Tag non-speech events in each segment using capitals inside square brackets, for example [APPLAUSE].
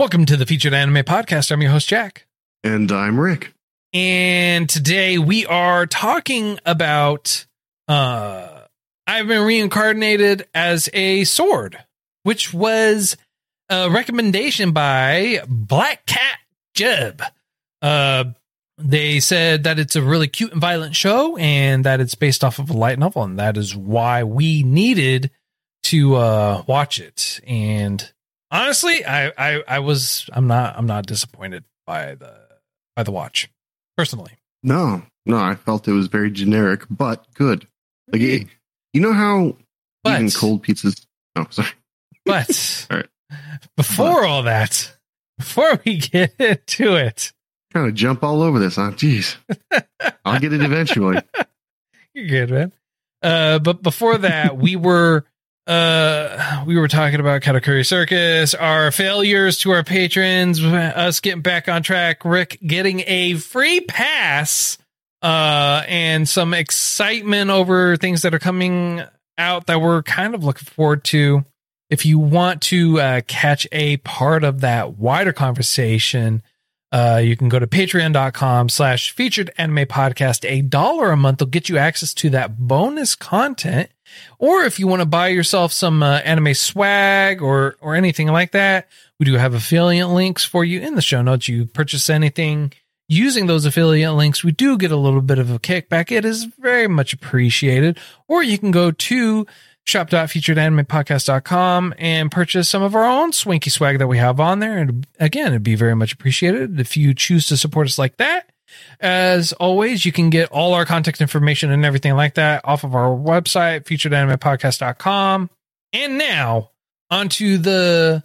Welcome to the Featured Anime Podcast. I'm your host, Jack. And I'm Rick. And today we are talking about uh I've been reincarnated as a sword, which was a recommendation by Black Cat Jeb. Uh they said that it's a really cute and violent show and that it's based off of a light novel and that is why we needed to uh watch it. And honestly, I I I was I'm not I'm not disappointed by the by the watch personally. No, no, I felt it was very generic, but good. Like, it, you know how But- even cold pizzas. Oh, sorry. But [LAUGHS] All right. before all that, before we get [LAUGHS] into it, Kind of jump all over this, huh? Jeez. I'll get it eventually. [LAUGHS] you're good, man. Uh, but before that, we were uh we were talking about Katakuri Circus, our failures to our patrons, us getting back on track, Rick getting a free pass, uh, and some excitement over things that are coming out that we're kind of looking forward to. If you want to uh, catch a part of that wider conversation, uh, you can go to patreon.com slash featured anime podcast. A dollar a month will get you access to that bonus content. Or if you want to buy yourself some uh, anime swag or, or anything like that, we do have affiliate links for you in the show notes. You purchase anything using those affiliate links, we do get a little bit of a kickback. It is very much appreciated. Or you can go to shop.featuredanimepodcast.com and purchase some of our own swanky swag that we have on there. And again, it'd be very much appreciated if you choose to support us like that. As always, you can get all our contact information and everything like that off of our website, featuredanimepodcast.com. And now onto the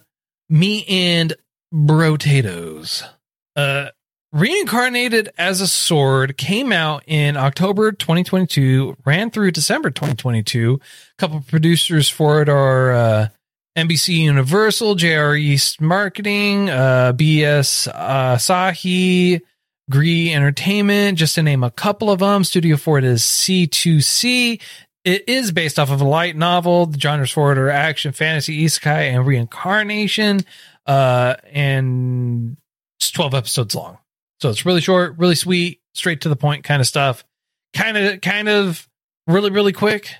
me and brotatoes. Uh, Reincarnated as a Sword came out in October 2022, ran through December 2022. A couple producers for it are uh, NBC Universal, JR East Marketing, uh, BS uh, Sahi, Gree Entertainment, just to name a couple of them. Studio for it is C2C. It is based off of a light novel. The genres for it are action, fantasy, isekai, and reincarnation. Uh, and it's 12 episodes long. So it's really short, really sweet, straight to the point kind of stuff. Kind of, kind of really, really quick,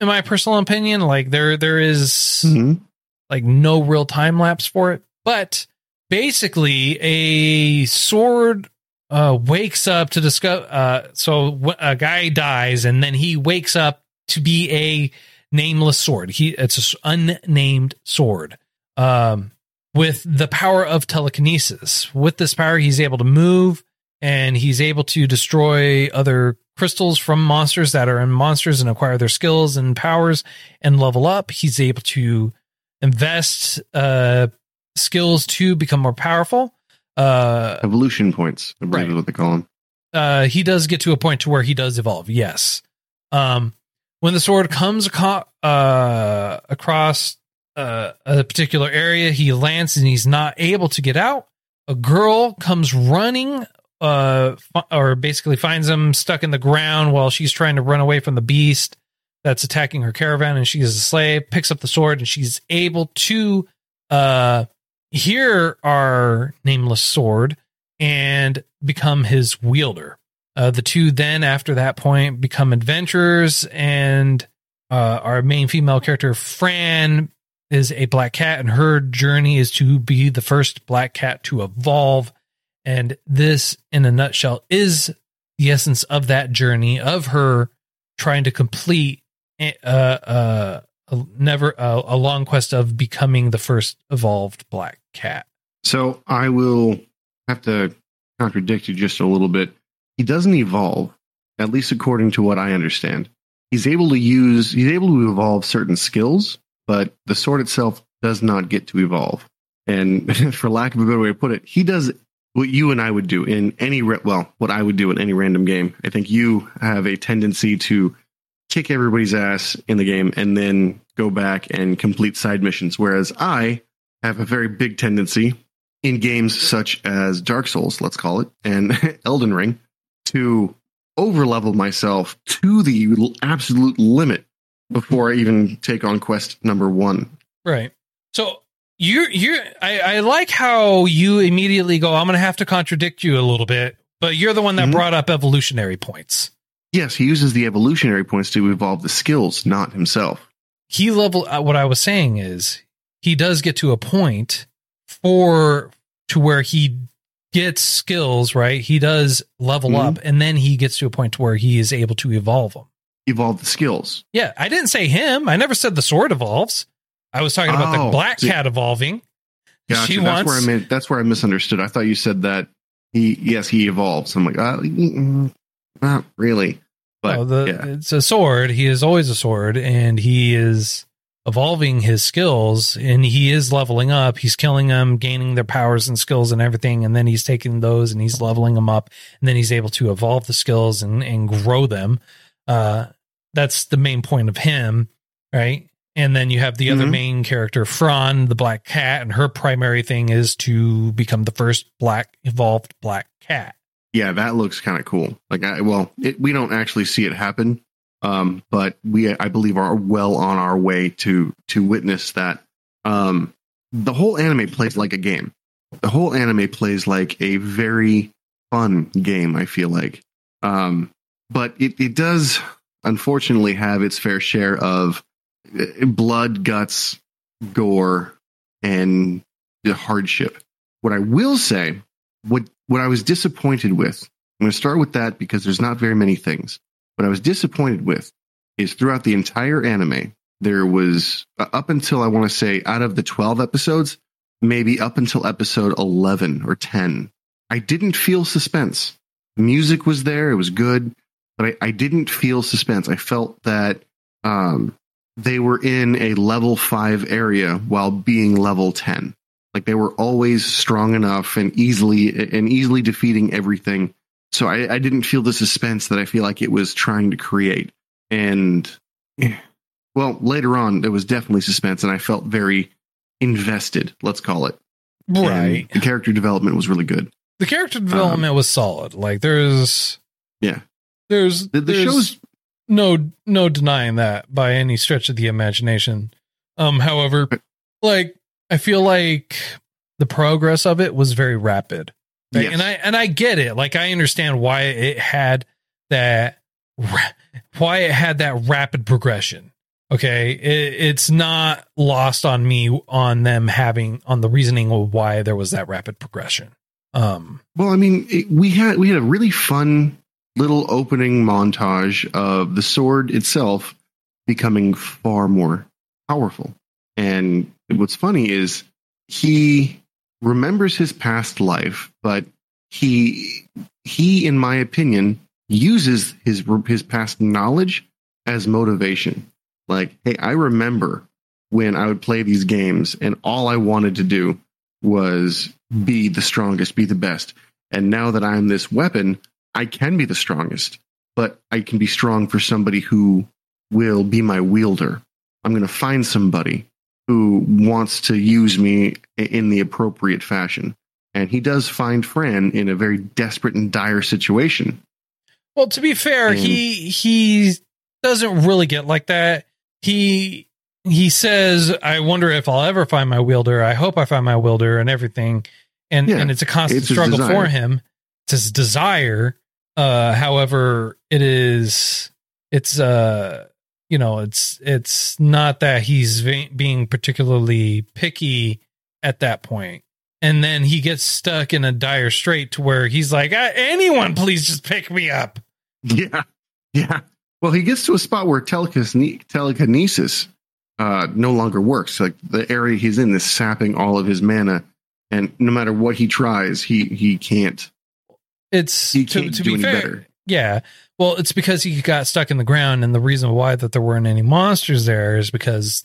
in my personal opinion. Like there, there is Mhm. like no real time lapse for it. But basically, a sword uh, wakes up to discover. Uh, so a guy dies, and then he wakes up to be a nameless sword. He it's an unnamed sword. Um, with the power of telekinesis. With this power, he's able to move and he's able to destroy other crystals from monsters that are in monsters and acquire their skills and powers and level up. He's able to invest uh, skills to become more powerful. Uh, Evolution points, I believe Right. is what they call them. uh, he does get to a point to where he does evolve. Yes. Um, when the sword comes aco- uh, across uh, a particular area, he lands and he's not able to get out. A girl comes running, uh, fi- or basically finds him stuck in the ground while she's trying to run away from the beast that's attacking her caravan, and she is a slave. Picks up the sword and she's able to uh, hear our nameless sword and become his wielder. Uh, the two then, after that point, become adventurers, and uh, our main female character, Fran, is a black cat, and her journey is to be the first black cat to evolve. And this, in a nutshell, is the essence of that journey of her trying to complete uh, uh, a never uh, a long quest of becoming the first evolved black cat. So I will have to contradict you just a little bit. He doesn't evolve, at least according to what I understand. He's able to use, he's able to evolve certain skills, but the sword itself does not get to evolve. And [LAUGHS] for lack of a better way to put it, he does what you and I would do in any well, what I would do in any random game. I think you have a tendency to kick everybody's ass in the game and then go back and complete side missions, whereas I have a very big tendency in games such as Dark Souls, let's call it, and [LAUGHS] Elden Ring, to overlevel myself to the absolute limit before I even take on quest number one. Right. So you're you're I, I like how you immediately go, I'm gonna have to contradict you a little bit, but you're the one that Mhm. brought up evolutionary points. Yes, he uses the evolutionary points to evolve the skills, not himself. He level uh, what I was saying is he does get to a point for to where he gets skills, right? He does level Mhm. up and then he gets to a point to where he is able to evolve them. Evolve the skills. Yeah, I didn't say him. I never said the sword evolves. I was talking about the Oh, black see- cat evolving. Gotcha. She that's wants where I meant, that's where I misunderstood. I thought you said that he yes he evolves. I'm like, uh, not really. But Oh, the, yeah, it's a sword. He is always a sword, and he is evolving his skills, and he is leveling up. He's killing them, gaining their powers and skills and everything, and then he's taking those and he's leveling them up, and then he's able to evolve the skills and and grow them. Uh, that's the main point of him, right? And then you have the other Mhm. main character, Fran, the black cat, and her primary thing is to become the first black evolved black cat. Yeah, that looks kind of cool. Like, I, well, it, we don't actually see it happen, um, but we I believe are well on our way to to witness that. Um, the whole anime plays like a game. The whole anime plays like a very fun game. I feel like, um, but it it does unfortunately have its fair share of uh, blood, guts, gore, and the hardship. What I will say, what what I was disappointed with, I'm going to start with that because there's not very many things. What I was disappointed with is throughout the entire anime, there was uh, up until I want to say out of the 12 episodes, maybe up until episode 11 or 10, I didn't feel suspense. The music was there, it was good, but I, I didn't feel suspense. I felt that um, they were in a level five area while being level 10. Like they were always strong enough and easily and easily defeating everything. So I, I didn't feel the suspense that I feel like it was trying to create. And well, later on there was definitely suspense, and I felt very invested. Let's call it. And the character development was really good. the character development was solid. Like there's Yeah. there's The, the there's show's no no denying that by any stretch of the imagination. Um, however, like I feel like the progress of it was very rapid, Right? Yes. and I and I get it. Like I understand why it had that why it had that rapid progression. Okay, it, it's not lost on me on them having on the reasoning of why there was that rapid progression. Um, Well, I mean, it, we had we had a really fun little opening montage of the sword itself becoming far more powerful. And what's funny is he remembers his past life, but he he, in my opinion, uses his his past knowledge as motivation. Like, hey, I remember when I would play these games, and all I wanted to do was be the strongest, be the best. And now that I'm this weapon, I can be the strongest, but I can be strong for somebody who will be my wielder. I'm going to find somebody who wants to use me in the appropriate fashion. And he does find Fran in a very desperate and dire situation. Well, to be fair, And- he he doesn't really get like that. He he says, "I wonder if I'll ever find my wielder. I hope I find my wielder and everything." And Yeah, and it's a constant it's struggle for him. It's his desire. Uh, however, it is it's uh you know it's it's not that he's ve- being particularly picky at that point. And then he gets stuck in a dire strait to where he's like, "Ah, "Anyone, please just pick me up." [LAUGHS] Yeah. Yeah. Well, he gets to a spot where telekine- telekinesis uh, no longer works. Like the area he's in is sapping all of his mana. And no matter what he tries, he, he can't. It's He can't to do be any fair. better. Yeah. Well, it's because he got stuck in the ground, and the reason why that there weren't any monsters there is because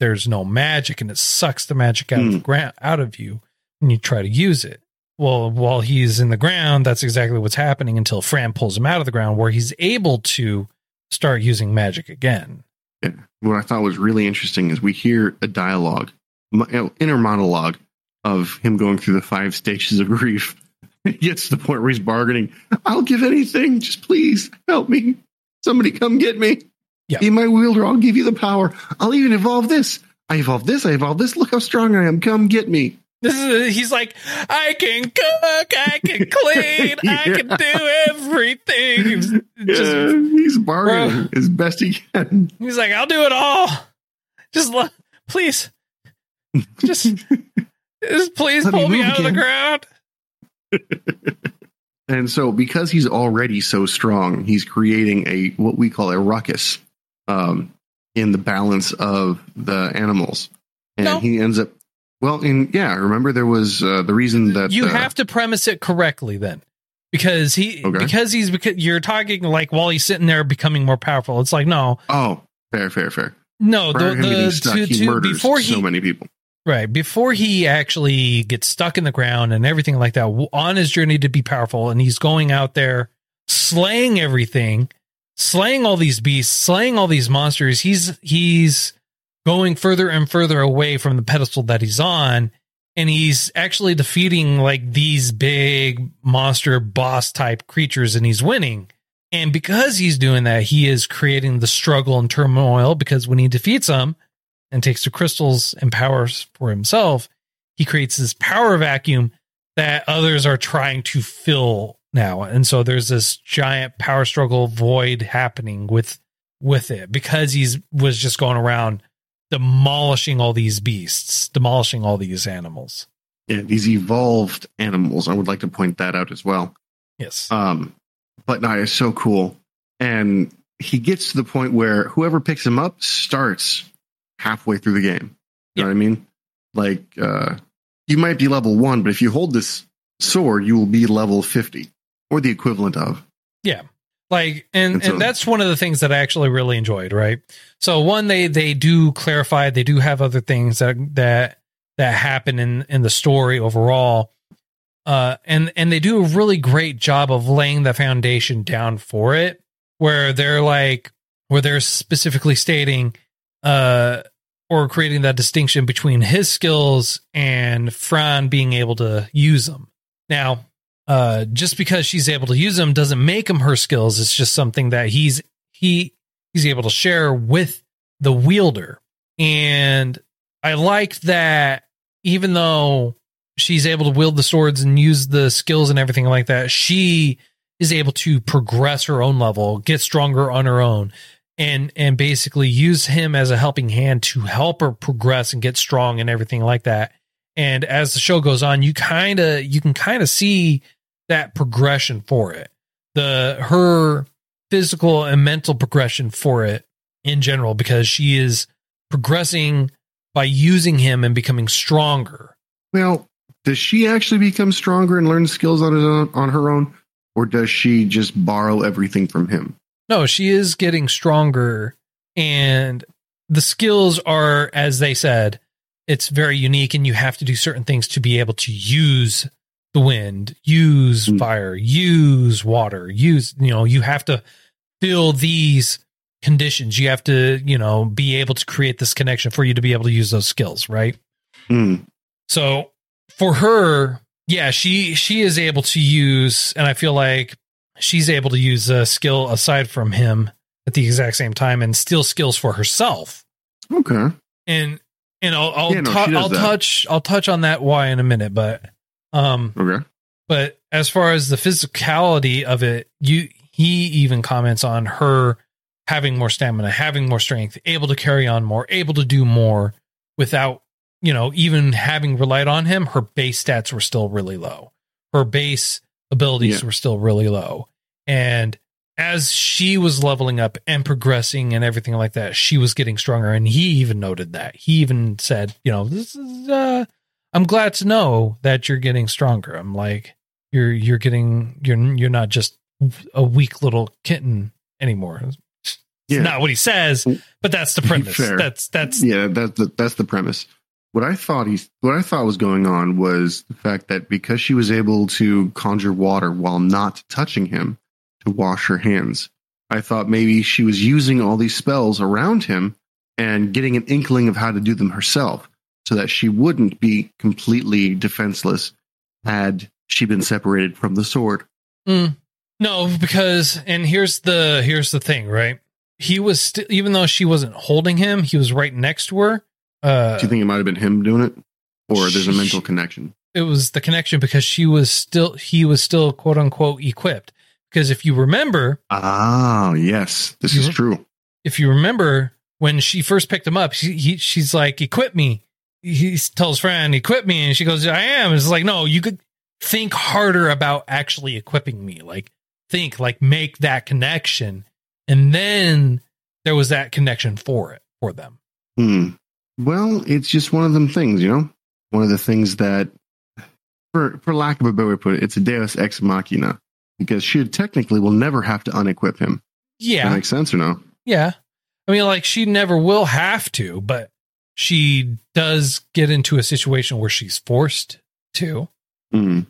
there's no magic and it sucks the magic out of Hmm. the ground out of you when you try to use it. Well, while he's in the ground, that's exactly what's happening until Fran pulls him out of the ground where he's able to start using magic again. Yeah. what I thought was really interesting is we hear a dialogue, inner monologue of him going through the five stages of grief. [LAUGHS] He gets to the point where he's bargaining. I'll give anything. Just please help me. Somebody come get me. Yeah. Be my wielder. I'll give you the power. I'll even evolve this. I evolve this. I evolve this. Look how strong I am. Come get me. This is he's like, I can cook, I can [LAUGHS] clean, I can do everything. He's, Yeah, he's bargaining uh, as best he can. he's like, I'll do it all. Just please, just, [LAUGHS] just please Let me pull me move out of the again. ground. [LAUGHS] And so, because he's already so strong, he's creating a what we call a ruckus um, in the balance of the animals, and No. he ends up. Well, in yeah, remember there was uh, the reason that you uh, have to premise it correctly then because he Okay. because he's because you're talking like while he's sitting there becoming more powerful it's like no Oh, fair, fair, fair. no Prior the, the stuck, to, he to, murders before he so many people. Right. Before he actually gets stuck in the ground and everything like that on his journey to be powerful and he's going out there slaying everything slaying all these beasts slaying all these monsters he's he's going further and further away from the pedestal that he's on and he's actually defeating like these big monster boss type creatures and he's winning. And because he's doing that he is creating the struggle and turmoil because when he defeats them and takes the crystals and powers for himself he creates this power vacuum that others are trying to fill now and so there's this giant power struggle void happening with with it because he's was just going around demolishing all these beasts, demolishing all these animals. Yeah, these evolved animals. I would like to point that out as well. Yes. Um, but no, it's so cool. And he gets to the point where whoever picks him up starts halfway through the game. You know what I mean? Like, uh, you might be level one, but if you hold this sword, you will be level 50 or the equivalent of. Yeah. Like and And so- and that's one of the things that I actually really enjoyed, right? So one they they do clarify, they do have other things that that that happen in in the story overall. Uh and and they do a really great job of laying the foundation down for it where they're like where they're specifically stating uh or creating that distinction between his skills and Fran being able to use them. Now, uh, just because she's able to use them doesn't make them her skills. It's just something that he's he he's able to share with the wielder. And I like that even though she's able to wield the swords and use the skills and everything like that, she is able to progress her own level, get stronger on her own, and and basically use him as a helping hand to help her progress and get strong and everything like that. And as the show goes on, you kind of you can kind of see that progression for it. The her physical and mental progression for it in general because she is progressing by using him and becoming stronger. Well, does she actually become stronger and learn skills on, own, on her own? Or does she just borrow everything from him? No, she is getting stronger and the skills are as they said, it's very unique and you have to do certain things to be able to use the wind, use Mm. fire, use water, use, you know, you have to fill these conditions. You have to, you know, be able to create this connection for you to be able to use those skills, right? Hmm. So for her, yeah, she she is able to use, and I feel like she's able to use a skill aside from him at the exact same time and steal skills for herself. Okay. And and I'll I'll, Yeah, no, tu- I'll touch I'll touch on that why in a minute, but um Okay. but as far as the physicality of it, you he even comments on her having more stamina, having more strength, able to carry on more, able to do more without, you know, even having relied on him, her base stats were still really low. Her base abilities Yeah. were still really low. And as she was leveling up and progressing and everything like that, she was getting stronger. And he even noted that. He even said, you know, this is uh I'm glad to know that you're getting stronger. I'm like, you're you're getting you're you're not just a weak little kitten anymore. It's Yeah. not what he says, but that's the premise. Fair. That's that's yeah, that's the, that's the premise. What I thought he, what I thought was going on was the fact that because she was able to conjure water while not touching him to wash her hands, I thought maybe she was using all these spells around him and getting an inkling of how to do them herself, so that she wouldn't be completely defenseless had she been separated from the sword. Mm. no, because and here's the here's the thing, right? He was still even though she wasn't holding him, he was right next to her. Uh, Do you think it might have been him doing it, or there's a mental connection? it was the connection because she was still he was still quote unquote equipped. Because if you remember, Ah, yes, this is true. if you remember when she first picked him up, she, he, she's like, "Equip me." He tells Fran, "Equip me," and she goes, "I am." It's like, no, you could think harder about actually equipping me. Like, think, like, make that connection, and then there was that connection for it for them. Hmm. Well, it's just one of them things, you know. One of the things that, for for lack of a better way to put it, it's a Deus ex machina because she technically will never have to unequip him. Yeah, That makes sense or no? yeah. I mean, like, she never will have to, but she does get into a situation where she's forced to. Hmm.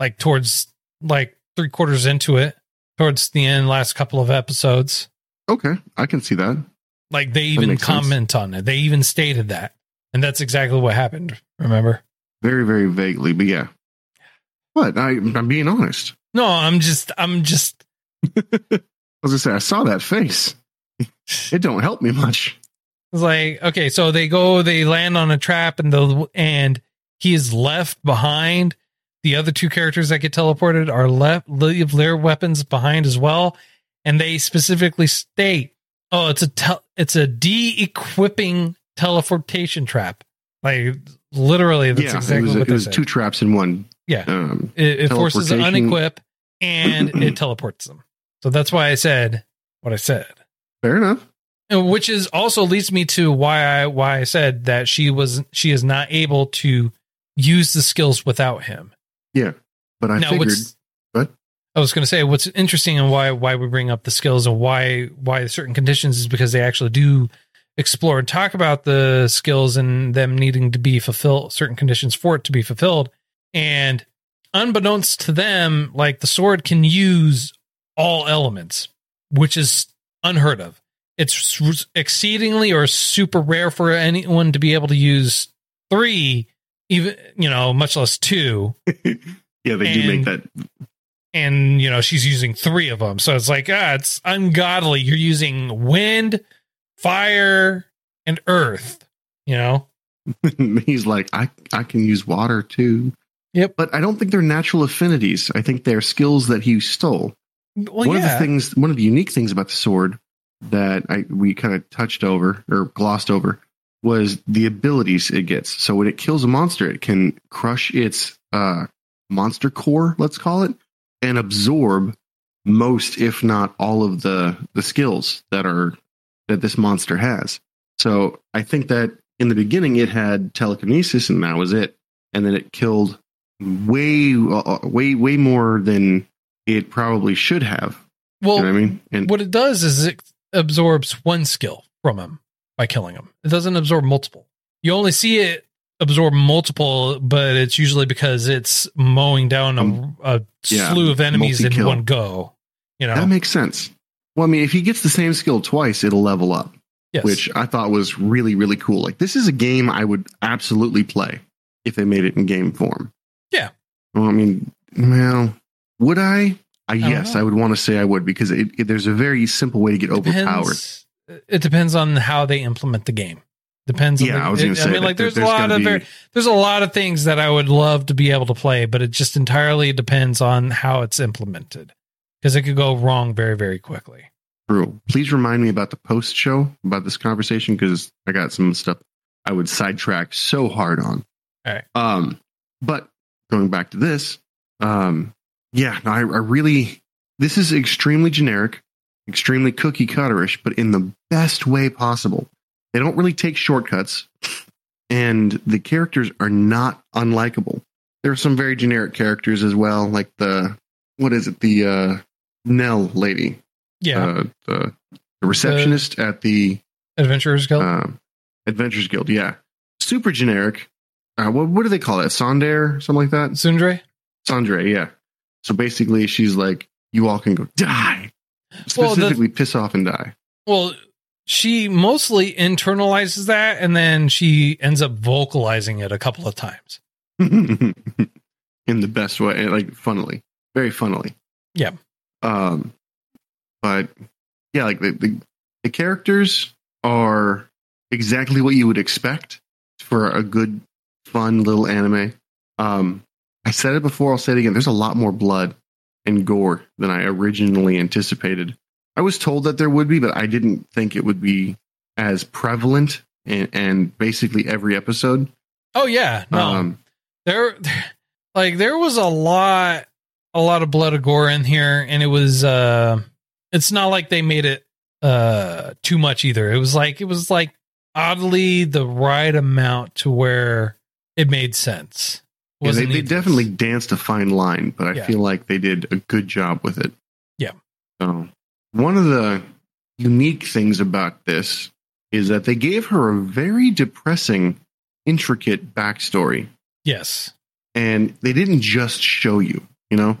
like towards like three quarters into it, towards the end, last couple of episodes. Okay, I can see that. Like they even makes sense. comment on it. They even stated that. And that's exactly what happened. Remember? Very, very vaguely, but yeah. But I, I'm being honest. No, I'm just, I'm just, As [LAUGHS] I say, I saw that face. It don't help me much. it's like, okay, so they go, they land on a trap and the, and he is left behind. The other two characters that get teleported are left, leave their weapons behind as well. And they specifically state, oh, it's a, tel- it's a de-equipping teleportation trap. Like literally, that's yeah, exactly it was, what it was said. two traps in one. Yeah. Um, it, it forces an unequip and [CLEARS THROAT] it teleports them. So that's why I said what I said. fair enough. And Which is also leads me to why I why I said that she was she is not able to use the skills without him. Yeah, but I now, figured. What? I was going to say what's interesting and why why we bring up the skills and why why certain conditions is because they actually do explore and talk about the skills and them needing to be fulfilled certain conditions for it to be fulfilled and unbeknownst to them like the sword can use all elements which is unheard of. It's exceedingly or super rare for anyone to be able to use three even you know much less two. [LAUGHS] Yeah, they do make that. and you know she's using three of them so it's like ah it's ungodly. You're using wind fire and earth you know? [LAUGHS] He's like, I, I can use water too. Yep. But I don't think they're natural affinities. I think they're skills that he stole. well one yeah of the things, one of the unique things about the sword that I we kind of touched over or glossed over was the abilities it gets. So when it kills a monster, it can crush its uh, monster core, let's call it, and absorb most, if not all, of the the skills that are that this monster has. So I think that in the beginning it had telekinesis, and that was it. And then it killed way, uh, way, way more than it probably should have. well you know what I mean? And what it does is it absorbs one skill from him by killing him it doesn't absorb multiple you only see it absorb multiple but it's usually because it's mowing down a, Um, a yeah, slew of enemies in multi-kill. one go you know that makes sense. Well, I mean, if he gets the same skill twice, it'll level up, yes. which I thought was really, really cool. Like this is a game I would absolutely play if they made it in game form. Yeah. Well, I mean, well, would I? I don't yes, know. I would want to say I would because it, it, there's a very simple way to get overpowered. depends, it depends on how they implement the game. Depends. on Yeah, the, I was gonna say I mean, like there- there's, a lot of be- very, there's a lot of things that I would love to be able to play, but it just entirely depends on how it's implemented because it could go wrong very very quickly. True. Please remind me about the post show about this conversation because I got some stuff I would sidetrack so hard on. All right. Um, but going back to this, um, yeah, no, I, I really this is extremely generic, extremely cookie cutterish, but in the best way possible. They don't really take shortcuts, and the characters are not unlikable. There are some very generic characters as well, like the what is it, the uh, Nell lady Yeah, uh, the the receptionist at the Adventurers Guild. um, Adventures Guild. Yeah, super generic. Uh, what what do they call it? Sonder, something like that. Sundre. Sandre, yeah. So basically, she's like, "You all can go die." Well, the- Specifically, piss off and die. Well, she mostly internalizes that, and then she ends up vocalizing it a couple of times. [LAUGHS] in the best way, like funnily, very funnily. Yeah. Um, but yeah, like the, the the characters are exactly what you would expect for a good, fun little anime. Um, I said it before, I'll say it again. There's a lot more blood and gore than I originally anticipated. I was told that there would be, but I didn't think it would be as prevalent and, and basically every episode. Oh yeah, no, Um, there, [LAUGHS] like there was a lot, a lot of blood and gore in here, and it was, uh, it's not like they made it uh too much either. It was like it was like oddly the right amount to where it made sense. Yeah, they, they definitely danced a fine line, but I Yeah. feel like they did a good job with it. Yeah. So one of the unique things about this is that they gave her a very depressing, intricate backstory, yes, and they didn't just show you. You know,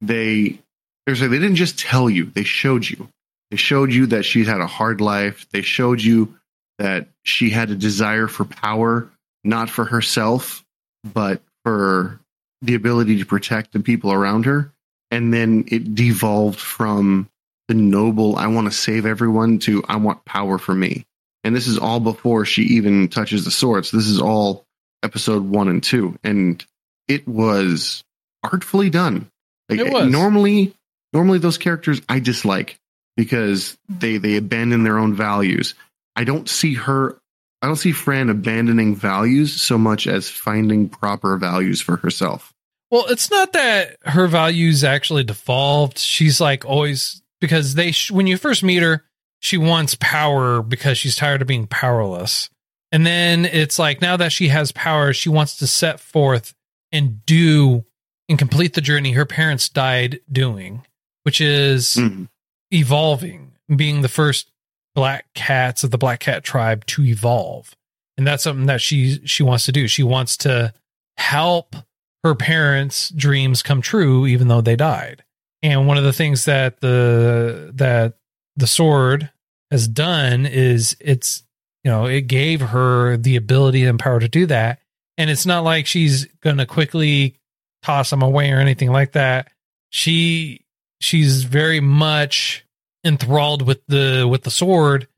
they like they didn't just tell you; they showed you. They showed you that she's had a hard life. They showed you that she had a desire for power, not for herself, but for the ability to protect the people around her. And then it devolved from the noble, I want to save everyone, to I want power for me. And this is all before she even touches the swords. This is all episode one and two. And it was artfully done. Like, It was. Normally, normally those characters I dislike because they they abandon their own values. I don't see her I don't see Fran abandoning values so much as finding proper values for herself. Well, it's not that her values actually devolved. She's like always because they sh- when you first meet her, she wants power because she's tired of being powerless. And then it's like now that she has power, she wants to set forth and do and complete the journey her parents died doing, which is Mhm. evolving, being the first black cats of the black cat tribe to evolve. And that's something that she she wants to do. She wants to help her parents' dreams come true even though they died. And one of the things that the that the sword has done is it's you know, it gave her the ability and power to do that. And it's not like she's going to quickly toss them away or anything like that. She she's very much enthralled with the with the sword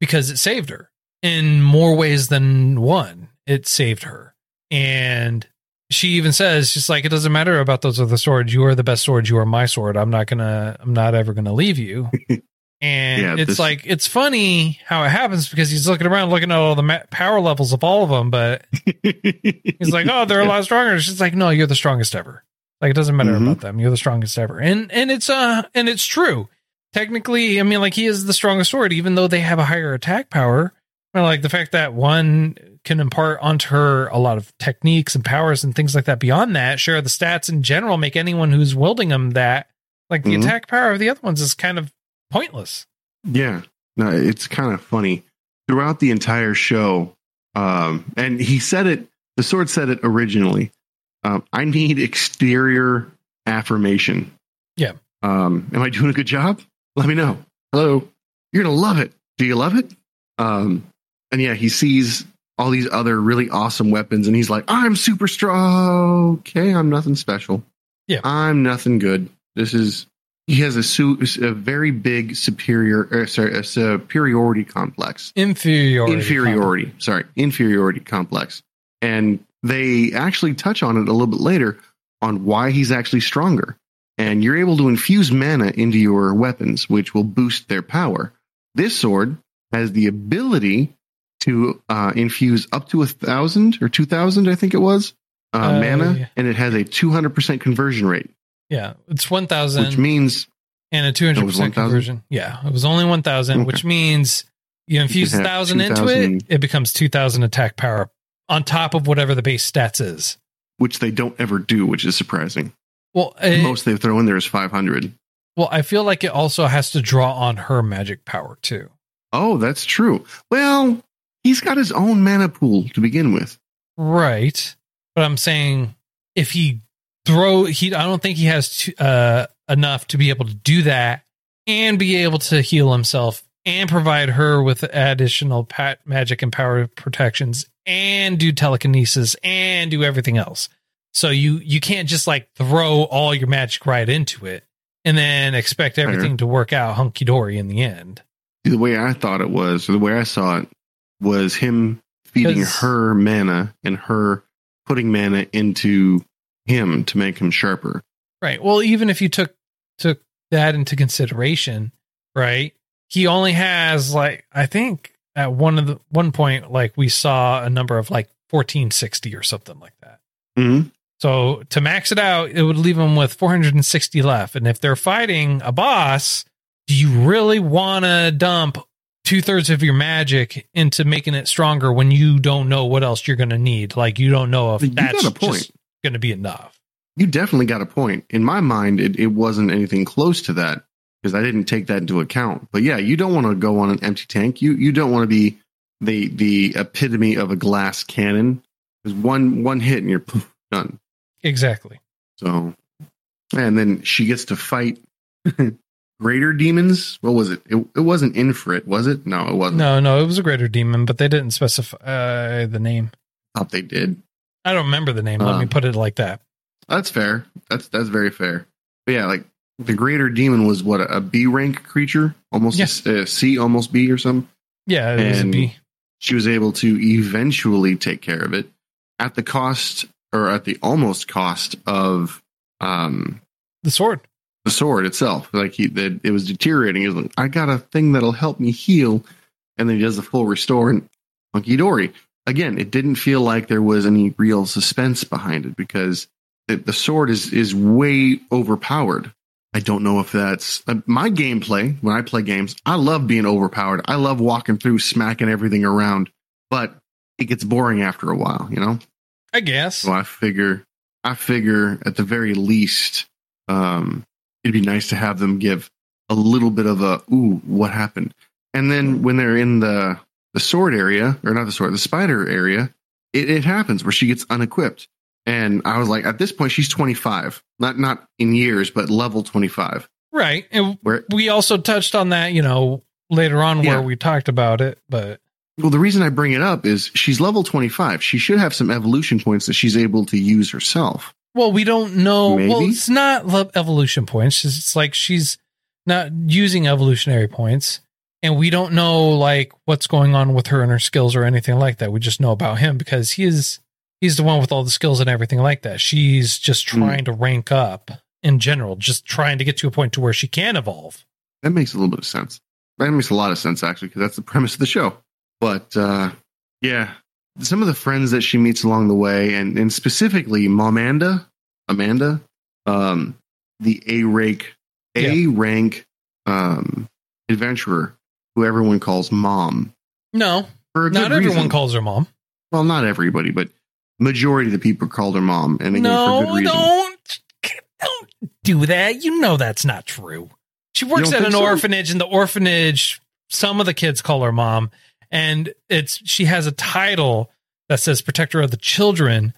because it saved her in more ways than one. It saved her. And she even says, just like it doesn't matter about those other swords. You are the best sword. You are my sword. I'm not gonna. I'm not ever gonna leave you. [LAUGHS] And Yeah, it's this- like it's funny how it happens because he's looking around, looking at all the ma- power levels of all of them, but [LAUGHS] he's like, "Oh, they're a lot stronger." She's like, "No, you're the strongest ever." Like it doesn't matter Mhm. about them. You're the strongest ever, and and it's uh and it's true. Technically, I mean, like he is the strongest sword, even though they have a higher attack power. Like the fact that one can impart onto her a lot of techniques and powers and things like that. Beyond that, sure, the stats in general, make anyone who's wielding them that like the Mhm. attack power of the other ones is kind of pointless. Yeah, no, it's kind of funny throughout the entire show. Um, and he said it. The sword said it originally. Um, I need exterior affirmation. Yeah. Um, am I doing a good job? Let me know. Hello. You're gonna love it. Do you love it? Um, and yeah, he sees all these other really awesome weapons, and he's like, "I'm super strong. Okay, I'm nothing special. Yeah. I'm nothing good. This is." He has a, su- a very big superior, uh, sorry, a superiority complex Inferiority. inferiority sorry inferiority complex and they actually touch on it a little bit later on why he's actually stronger and you're able to infuse mana into your weapons which will boost their power this sword has the ability to uh, infuse up to a thousand or two thousand i think it was uh, Uh, mana yeah. and it has a 200% conversion rate Yeah, it's one thousand. which means and a two hundred percent 1,000? conversion. Yeah, it was only one thousand, Okay. which means you infuse can a thousand into 2,000. it, it becomes two thousand attack power on top of whatever the base stats is. which they don't ever do which is surprising Well, the uh, most they throw in there is 500 Well, I feel like it also has to draw on her magic power too. Oh, that's true. Well, he's got his own mana pool to begin with. Right. But I'm saying if he throw he I don't think he has to, uh enough to be able to do that and be able to heal himself and provide her with additional pat magic and power protections and do telekinesis and do everything else. So you you can't just like throw all your magic right into it and then expect everything to work out hunky dory in the end. The way I thought it was, or the way I saw it, was him feeding her mana and her putting mana into him to make him sharper. Right. Well, even if you took took that into consideration, right? He only has like I think at one of the one point like we saw a number of like 1460 or something like that. Mm-hmm. So to max it out, it would leave them with 460 left. And if they're fighting a boss, do you really want to dump two thirds of your magic into making it stronger when you don't know what else you're going to need? Like you don't know if You that's a point. just going to be enough. You definitely got a point. In my mind, it, it wasn't anything close to that because I didn't take that into account. But yeah, you don't want to go on an empty tank. You you don't want to be the the epitome of a glass cannon. There's one one hit and you're done. Exactly. So, and then she gets to fight [LAUGHS] greater demons. What was it? It, it wasn't Infrit, was it? No, it wasn't. No, no, it was a greater demon, but they didn't specify uh, the name. I thought they did. I don't remember the name. Let Uh. me put it like that. That's fair. That's that's very fair. But yeah, like the greater demon was what a, B rank creature, almost Yes. a, C, almost B or something. Yeah, it was a And- B. She was able to eventually take care of it at the cost or at the almost cost of um The sword. the sword itself. Like he, that it was deteriorating. He was like, I got a thing that'll help me heal, and then he does the full restore and hunky dory. Again, it didn't feel like there was any real suspense behind it because the, the sword is is way overpowered. I don't know if that's uh, my gameplay when I play games. I love being overpowered. I love walking through, smacking everything around, but it gets boring after a while, you know. I guess. So I figure, I figure at the very least, um, it'd be nice to have them give a little bit of a ooh, what happened? And then when they're in the the sword area, or not the sword, the spider area, it, it happens where she gets unequipped. And I was like, at this point, she's 25, not not in years, but level 25. Right. And Where we also touched on that, you know, later on Yeah. where we talked about it, but well, the reason I bring it up is she's level 25. She should have some evolution points that she's able to use herself. well, we don't know. Well, it's not le- evolution points. It's like she's not using evolutionary points. And we don't know like what's going on with her and her skills or anything like that. We just know about him because he is he's the one with all the skills and everything like that. She's just Hmm. trying to rank up in general, just trying to get to a point to where she can evolve. That makes a little bit of sense. That makes a lot of sense actually, because that's the premise of the show. But uh, yeah, some of the friends that she meets along the way, and and specifically Momanda, Amanda, um, the A rank A rank um, adventurer, who everyone calls Mom. No, For not good everyone reason. calls her mom. Well, not everybody, but majority of the people called her Mom, and again for no, good reason. don't don't do that. You know that's not true. She works at an so? orphanage, and the orphanage, some of the kids call her mom, and it's she has a title that says protector of the children,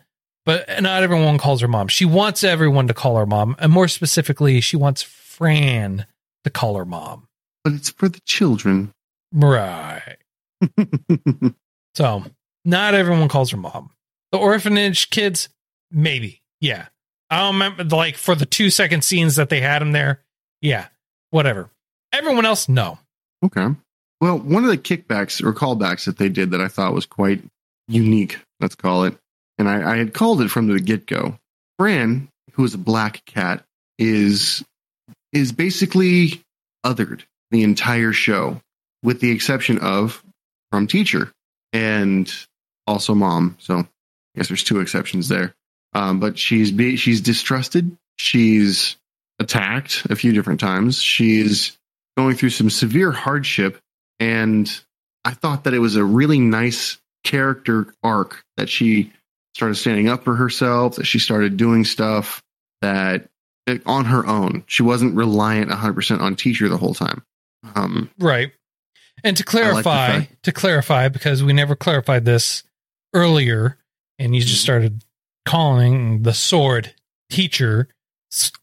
but not everyone calls her mom. She wants everyone to call her mom, and more specifically, she wants Fran to call her mom. But it's for the children. Right. [LAUGHS] So not everyone calls her mom. The orphanage kids, maybe. Yeah. I don't remember like for the two second scenes that they had him there. Yeah. Whatever. Everyone else, no. Okay. Well, one of the kickbacks or callbacks that they did that I thought was quite unique, let's call it, and I, I had called it from the get go. Fran, who is a black cat, is is basically othered the entire show, with the exception of from teacher and also mom. So I guess there's two exceptions there. Um, but she's be, she's distrusted. She's attacked a few different times. She's going through some severe hardship and I thought that it was a really nice character arc that she started standing up for herself, that she started doing stuff that on her own. She wasn't reliant 100% on teacher the whole time. Um, Right. And to I like clarify, to clarify, because we never clarified this earlier, and you Mm-hmm. just started calling the sword teacher.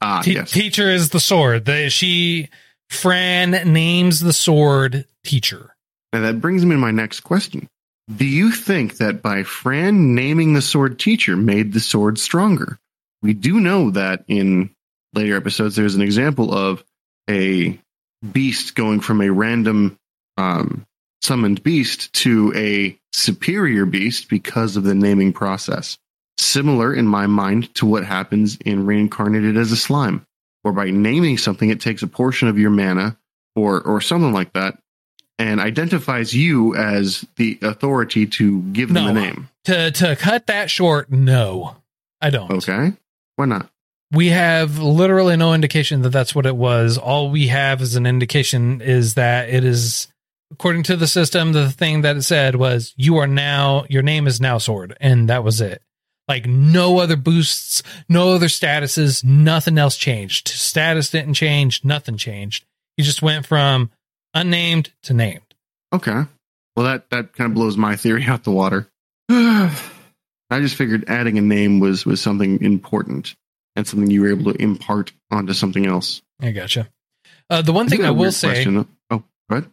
ah, Te- yes. Teacher is the sword. The, she, Fran names the sword teacher. And that brings me to my next question. Do you think that by Fran naming the sword teacher made the sword stronger? We do know that in later episodes, there's an example of a beast going from a random um, summoned beast to a superior beast because of the naming process. Similar in my mind to what happens in reincarnated as a slime, where by naming something, it takes a portion of your mana or or something like that and identifies you as the authority to give them No. the name. To to cut that short, no, I don't. Okay. Why not? We have literally no indication that that's what it was. All we have as an indication is that it is, according to the system, the thing that it said was, you are now, your name is now Sword. And that was it. Like no other boosts, no other statuses, nothing else changed. Status didn't change, nothing changed. You just went from unnamed to named. Okay. Well, that that kind of blows my theory [LAUGHS] out the water. [SIGHS] I just figured adding a name was was something important and something you were able to impart onto something else. I gotcha. Uh, the one thing I, will say, question. Oh, go.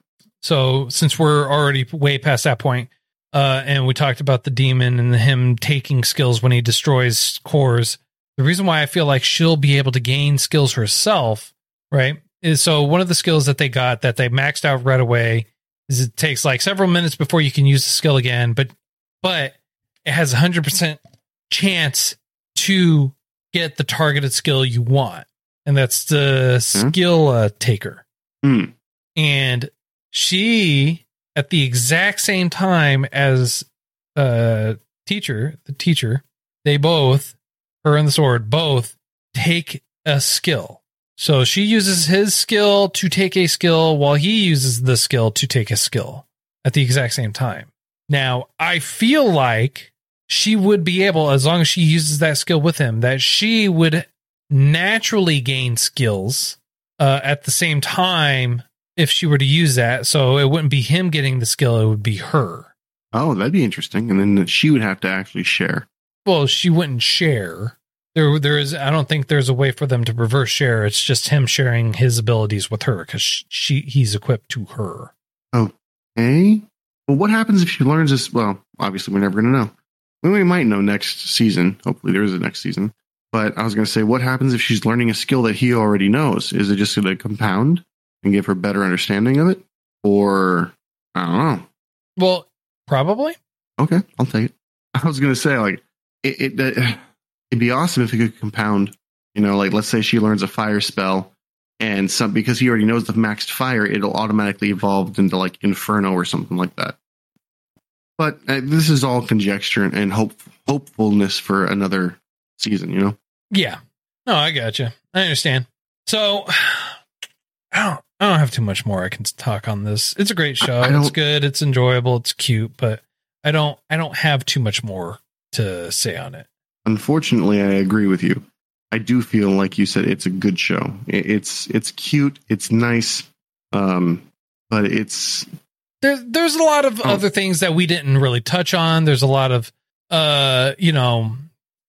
So since we're already way past that point, uh, and we talked about the demon and him taking skills when he destroys cores, the reason why I feel like she'll be able to gain skills herself, right, is so one of the skills that they got that they maxed out right away is it takes like several minutes before you can use the skill again, but but it has a hundred percent chance to get the targeted skill you want, and that's the skill uh, taker. Hmm. and she at the exact same time as uh teacher the teacher they both her and the sword both take a skill so she uses his skill to take a skill while he uses the skill to take a skill at the exact same time now i feel like she would be able as long as she uses that skill with him that she would naturally gain skills uh, at the same time if she were to use that. So it wouldn't be him getting the skill, it would be her. Oh, that'd be interesting. And then she would have to actually share. Well, she wouldn't share. There, there is. I don't think there's a way for them to reverse share. It's just him sharing his abilities with her because she, he's equipped to her. Okay. Well, what happens if she learns this? Well, obviously, we're never going to know. We, we might know next season. Hopefully, there is a next season. But I was going to say, what happens if she's learning a skill that he already knows? Is it just going to compound and give her better understanding of it? Or, I don't know. Well, probably. Okay, I'll take it. I was going to say, like, it, it, uh, it'd be awesome if it could compound. You know, like, let's say she learns a fire spell and some because he already knows the maxed fire, it'll automatically evolve into like Inferno or something like that. But uh, this is all conjecture and hope hopefulness for another season. You know, Yeah. No, I gotcha. I understand. So I don't I don't have too much more I can talk on this. It's a great show. It's good. It's enjoyable. It's cute, but I don't I don't have too much more to say on it. Unfortunately, I agree with you. I do feel like you said it's a good show. It's it's cute. It's nice. Um, but it's There there's a lot of Oh. other things that we didn't really touch on. There's a lot of uh, you know,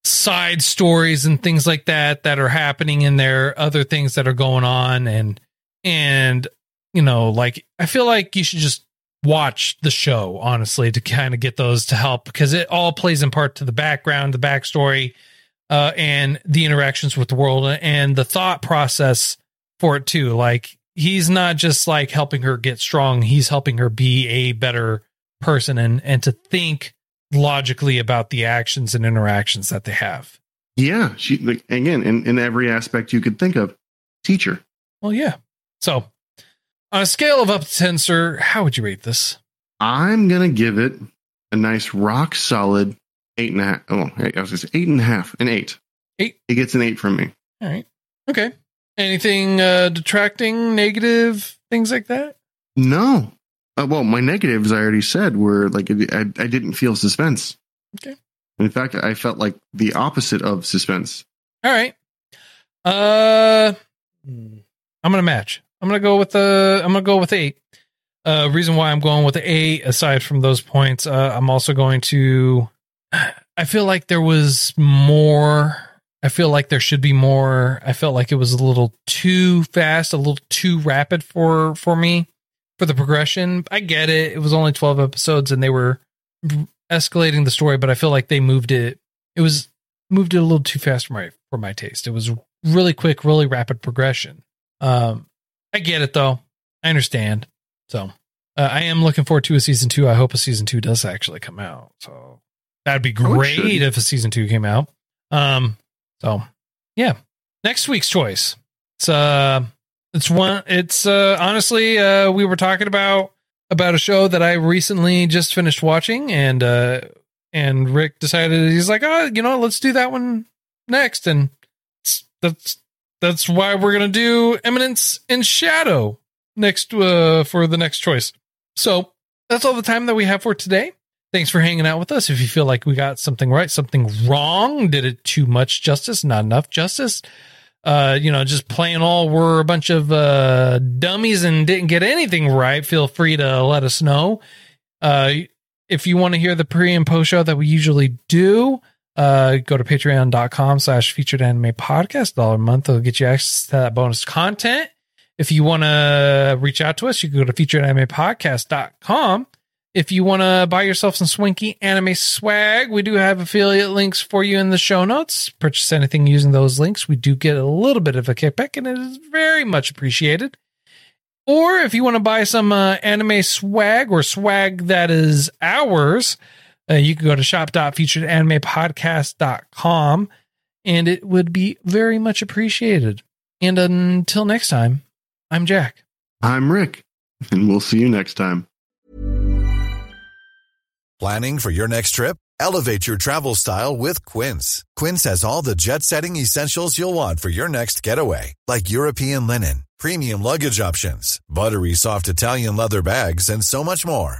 side stories and things like that that are happening in there, other things that are going on and and you know, like I feel like you should just watch the show honestly to kind of get those to help because it all plays in part to the background, the backstory, uh, and the interactions with the world and the thought process for it too. Like he's not just like helping her get strong; he's helping her be a better person and and to think logically about the actions and interactions that they have. yeah. She like again in in every aspect you could think of. Teacher. Well, yeah. So, on a scale of up to ten, sir, how would you rate this? I'm gonna give it a nice rock solid eight and a half. Oh, I was gonna say eight and a half, an eight. Eight. It gets an eight from me. All right. Okay. Anything uh detracting, negative, things like that? No. Uh, well, my negatives I already said were like I, I didn't feel suspense. Okay. In fact, I felt like the opposite of suspense. All right. Uh, I'm gonna match. I'm gonna go with the. I'm gonna go with eight. Uh, reason why I'm going with eight, aside from those points, uh, I'm also going to. I feel like there was more. I feel like there should be more. I felt like it was a little too fast, a little too rapid for for me for the progression. I get it. It was only 12 episodes and they were escalating the story, but I feel like they moved it. It was moved it a little too fast for my for my taste. It was really quick, really rapid progression. Um, I get it though. I understand. So uh, I am looking forward to a season two. I hope a season two does actually come out. So that'd be Oh, great if a season two came out. Um, so yeah, next week's choice. It's uh, it's one. It's uh, honestly, uh, we were talking about about a show that I recently just finished watching, and uh, and Rick decided he's like, oh, you know, let's do that one next, and it's- that's that's why we're gonna do Eminence in Shadow next uh, for the next choice. So that's all the time that we have for today. Thanks for hanging out with us. If you feel like we got something right, something wrong, did it too much justice, not enough justice, uh, you know, just playing all we're a bunch of uh, dummies and didn't get anything right, feel free to let us know. Uh, if you want to hear the pre and post show that we usually do, uh, go to patreon.com slash featured anime podcast. Dollar a month will get you access to that bonus content. If you want to reach out to us, you can go to featured anime featuredanimepodcast.com. If you want to buy yourself some swanky anime swag, we do have affiliate links for you in the show notes. Purchase anything using those links. We do get a little bit of a kickback, and it is very much appreciated. Or if you want to buy some uh, anime swag or swag that is ours, uh, you can go to shop.featuredanimepodcast.com and it would be very much appreciated. And until next time, I'm Jack. I'm Rick, and we'll see you next time. Planning for your next trip? Elevate your travel style with Quince. Quince has all the jet setting essentials you'll want for your next getaway, like European linen, premium luggage options, buttery soft Italian leather bags, and so much more.